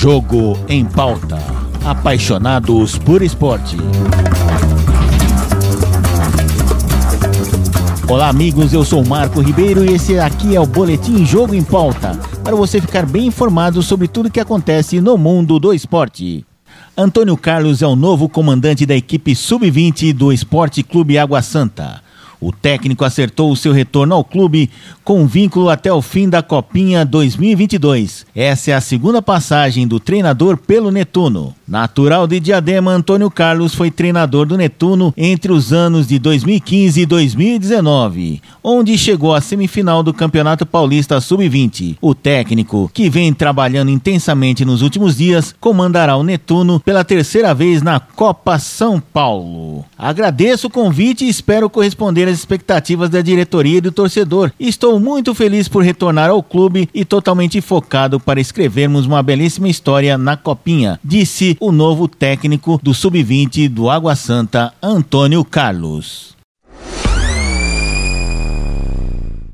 Jogo em pauta. Apaixonados por esporte. Olá, amigos. Eu sou Marco Ribeiro e esse aqui é o Boletim Jogo em Pauta para você ficar bem informado sobre tudo que acontece no mundo do esporte. Antônio Carlos é o novo comandante da equipe sub-20 do Esporte Clube Água Santa. O técnico acertou o seu retorno ao clube com vínculo até o fim da Copinha 2022. Essa é a segunda passagem do treinador pelo Netuno. Natural de Diadema, Antônio Carlos foi treinador do Netuno entre os anos de 2015 e 2019, onde chegou à semifinal do Campeonato Paulista Sub-20. O técnico, que vem trabalhando intensamente nos últimos dias, comandará o Netuno pela terceira vez na Copa São Paulo. Agradeço o convite e espero corresponder às expectativas da diretoria e do torcedor. Estou muito feliz por retornar ao clube e totalmente focado para escrevermos uma belíssima história na Copinha, disse o novo técnico do Sub-20 do Água Santa, Antônio Carlos.